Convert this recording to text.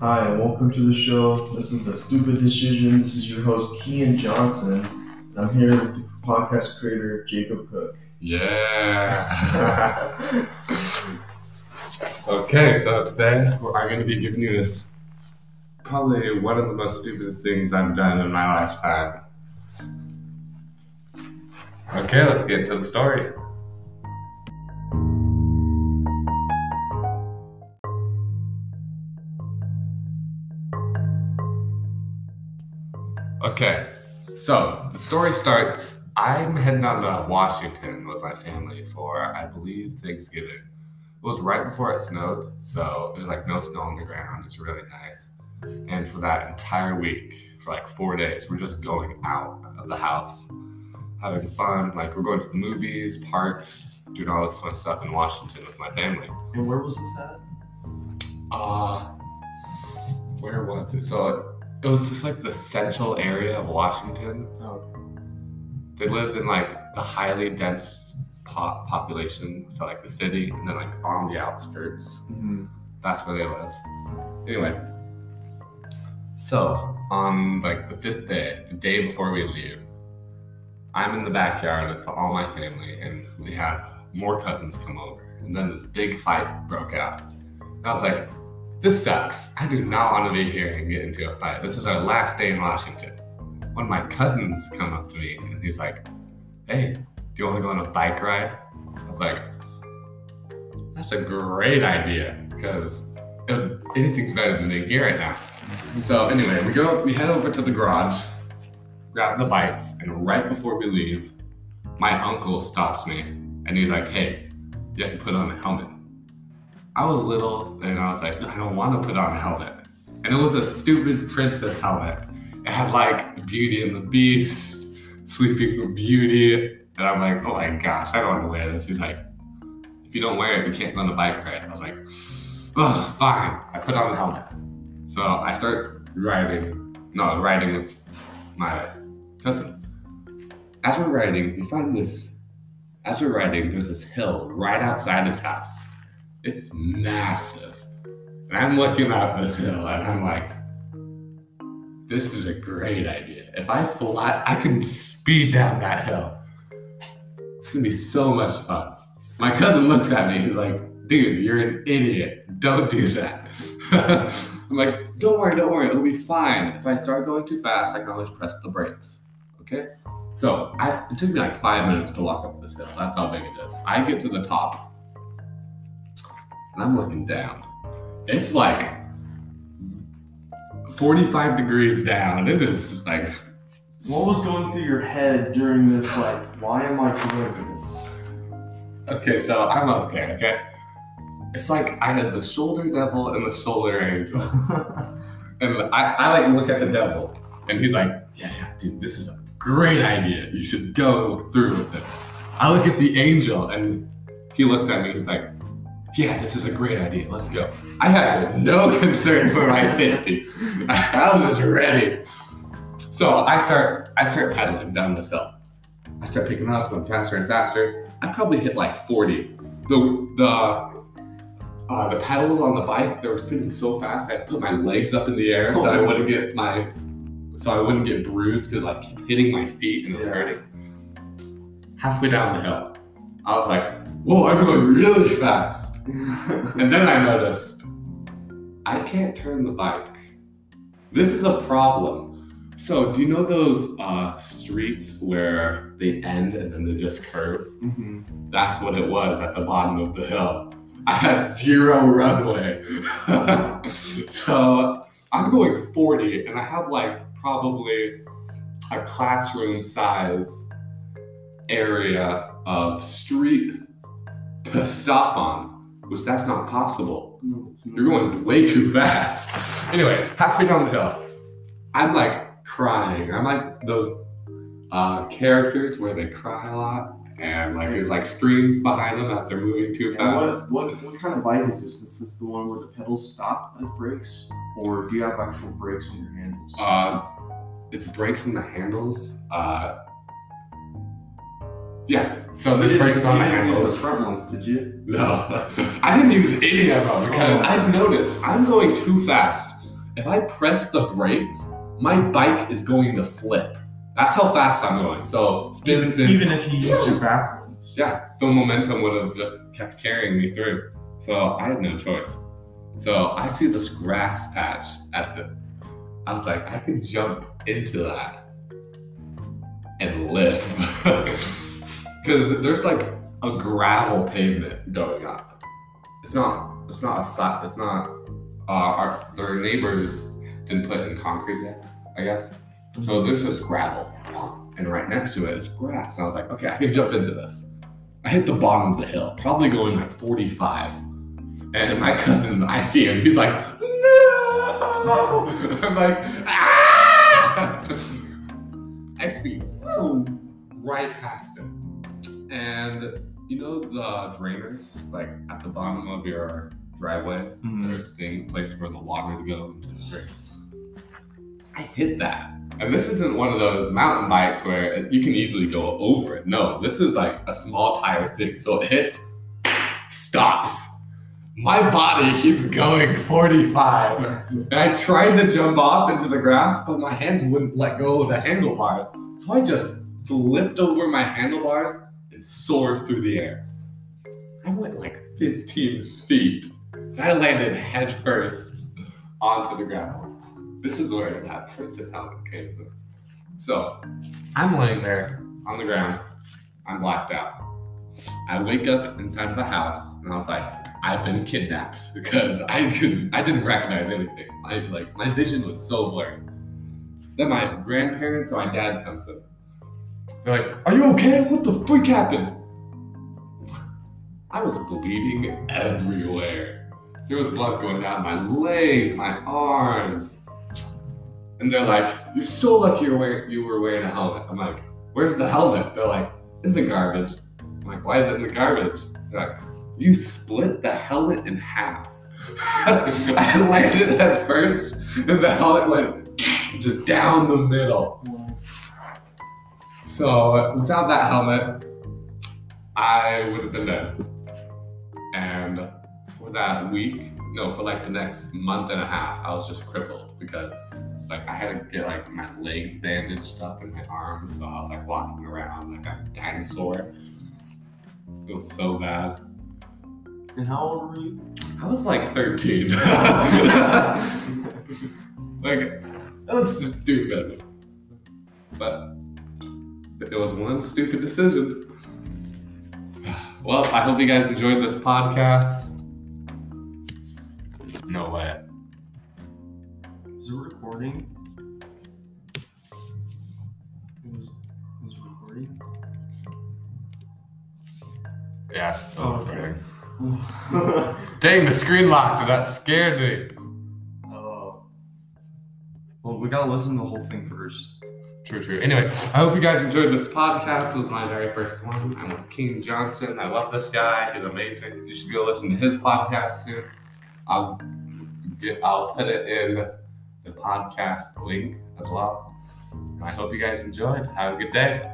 Hi, and welcome to the show. This is The Stupid Decision. This is your host, Kian Johnson. I'm here with the podcast creator, Jacob Cook. Yeah. okay, so today I'm going to be giving you this probably one of the most stupidest things I've done in my lifetime. Okay, let's get to the story. Okay, so the story starts. I'm heading out to Washington with my family for, I believe, Thanksgiving. It was right before it snowed, so there's like no snow on the ground. It's really nice. And for that entire week, for like four days, we're just going out of the house, having fun. Like we're going to the movies, parks, doing all this fun stuff in Washington with my family. And where was this at? Uh, where was it? So it was just like the central area of Washington. Oh, They live in like the highly dense po- population, so like the city, and then like on the outskirts. hmm That's where they live. Anyway, so on like the fifth day, the day before we leave, I'm in the backyard with all my family, and we had more cousins come over, and then this big fight broke out. And I was like, "This sucks. I do not want to be here and get into a fight. This is our last day in Washington." One of my cousins come up to me, and he's like, "Hey, do you want to go on a bike ride?" I was like, "That's a great idea because anything's better than being here right now." So anyway, we go, we head over to the garage, grab the bikes, and right before we leave, my uncle stops me and he's like, "Hey, you have to put on a helmet." I was little and I was like, "I don't want to put on a helmet," and it was a stupid princess helmet. It had like Beauty and the Beast, Sleeping Beauty, and I'm like, "Oh my gosh, I don't want to wear this." He's like, "If you don't wear it, we can't go on a bike ride." I was like, "Oh, fine." I put on the helmet. So I start riding, no, riding with my cousin. As we're riding, we find this, as we're riding, there's this hill right outside his house. It's massive. And I'm looking at this hill and I'm like, this is a great idea. If I fly, I can speed down that hill. It's gonna be so much fun. My cousin looks at me, he's like, dude, you're an idiot. Don't do that. I'm like, don't worry, don't worry, it'll be fine. If I start going too fast, I can always press the brakes. Okay? So I, it took me like five minutes to walk up this hill. That's how big it is. I get to the top, and I'm looking down. It's like 45 degrees down. It is like. What was going through your head during this? Like, why am I doing this? Okay, so I'm okay, okay? It's like I had the shoulder devil and the shoulder angel. And I, I like look at the devil, and he's like, "Yeah, yeah, dude, this is a great idea. You should go through with it." I look at the angel, and he looks at me. He's like, "Yeah, this is a great idea. Let's go." I had no concern for my safety. I was just ready. So I start, I start pedaling down this hill. I start picking up, going faster and faster. I probably hit like 40. The the uh, the pedals on the bike they were spinning so fast. I put my legs up in the air so I wouldn't get my so I wouldn't get bruised because like keep hitting my feet and it was Yeah. hurting. Halfway down the hill, I was like, "Whoa, I'm going really fast!" And then I noticed I can't turn the bike. This is a problem. So, do you know those uh, streets where they end and then they just curve? hmm That's what it was at the bottom of the hill. I had zero runway. so I'm going 40 and I have like probably a classroom size area of street to stop on, which that's not possible. No, not. You're going way too fast. Anyway, halfway down the hill, I'm like crying. I'm like those uh, characters where they cry a lot and like there's like screams behind them as they're moving too fast. what, what, what kind of bike is this? Is this the one where the pedals stop as brakes? Or do you have actual brakes on your handles? Uh, it's brakes on the handles. Uh, yeah, so didn't- brakes on you the didn't use handles. the front ones, did you? No, I didn't use any of them because Oh. I've noticed I'm going too fast if I press the brakes, my bike is going to flip. That's how fast I'm going. So spin, Even, spin. even if you use your backwards. yeah, the momentum would have just kept carrying me through. So I had no choice. So I see this grass patch at the. I was like, I could jump into that and live. Because there's like a gravel pavement going up. It's not. It's not a side. It's not. Uh, our their neighbors didn't put in concrete yet. I guess. So there's just gravel, and right next to it is grass. And I was like, okay, I can jump into this. I hit the bottom of the hill, probably going like 45. And my cousin, I see him, he's like, no! I'm like, ah! I speed right past him. And you know the drainers, like at the bottom of your driveway, Mhm. there's the place for the water to go into the drain. I hit that. And this isn't one of those mountain bikes where you can easily go over it. No, this is like a small tire thing. So it hits, stops. My body keeps going 45. And I tried to jump off into the grass, but my hands wouldn't let go of the handlebars. So I just flipped over my handlebars soared through the air. I went like 15 feet. I landed headfirst onto the ground. This is where that princess helmet came from. So I'm laying there on the ground. I'm blacked out. I wake up inside of the house and I was like, I've been kidnapped because I couldn't I didn't recognize anything. I like my vision was so blurry. Then my grandparents my dad comes in. They're like, Are you okay? What the freak happened? I was bleeding everywhere. There was blood going down my legs, my arms. And they're like, You're so lucky you're wearing, you were wearing a helmet. I'm like, Where's the helmet? They're like, In the garbage. I'm like, Why is it in the garbage? They're like, You split the helmet in half. I landed at first, and the helmet went just down the middle. So without that helmet, I would have been dead. And for that week, no, for like the next month and a half, I was just crippled because like I had to get like my legs bandaged up and my arms, so I was like walking around like a dinosaur. It was so bad. And how old were you? I was like 13. like, that was stupid. But it was one stupid decision. Well, I hope you guys enjoyed this podcast. No way. Is it recording? It was, it was recording? Yeah, still Oh, okay. recording. Dang, the screen locked. That scared me. Oh. Well, we gotta listen to the whole thing first. True, true. Anyway, I hope you guys enjoyed this podcast. It was my very first one. I'm with Kian Johnson. I love this guy. He's amazing. You should go listen to his podcast soon. I'll get, I'll put it in the podcast link as well. I hope you guys enjoyed. Have a good day.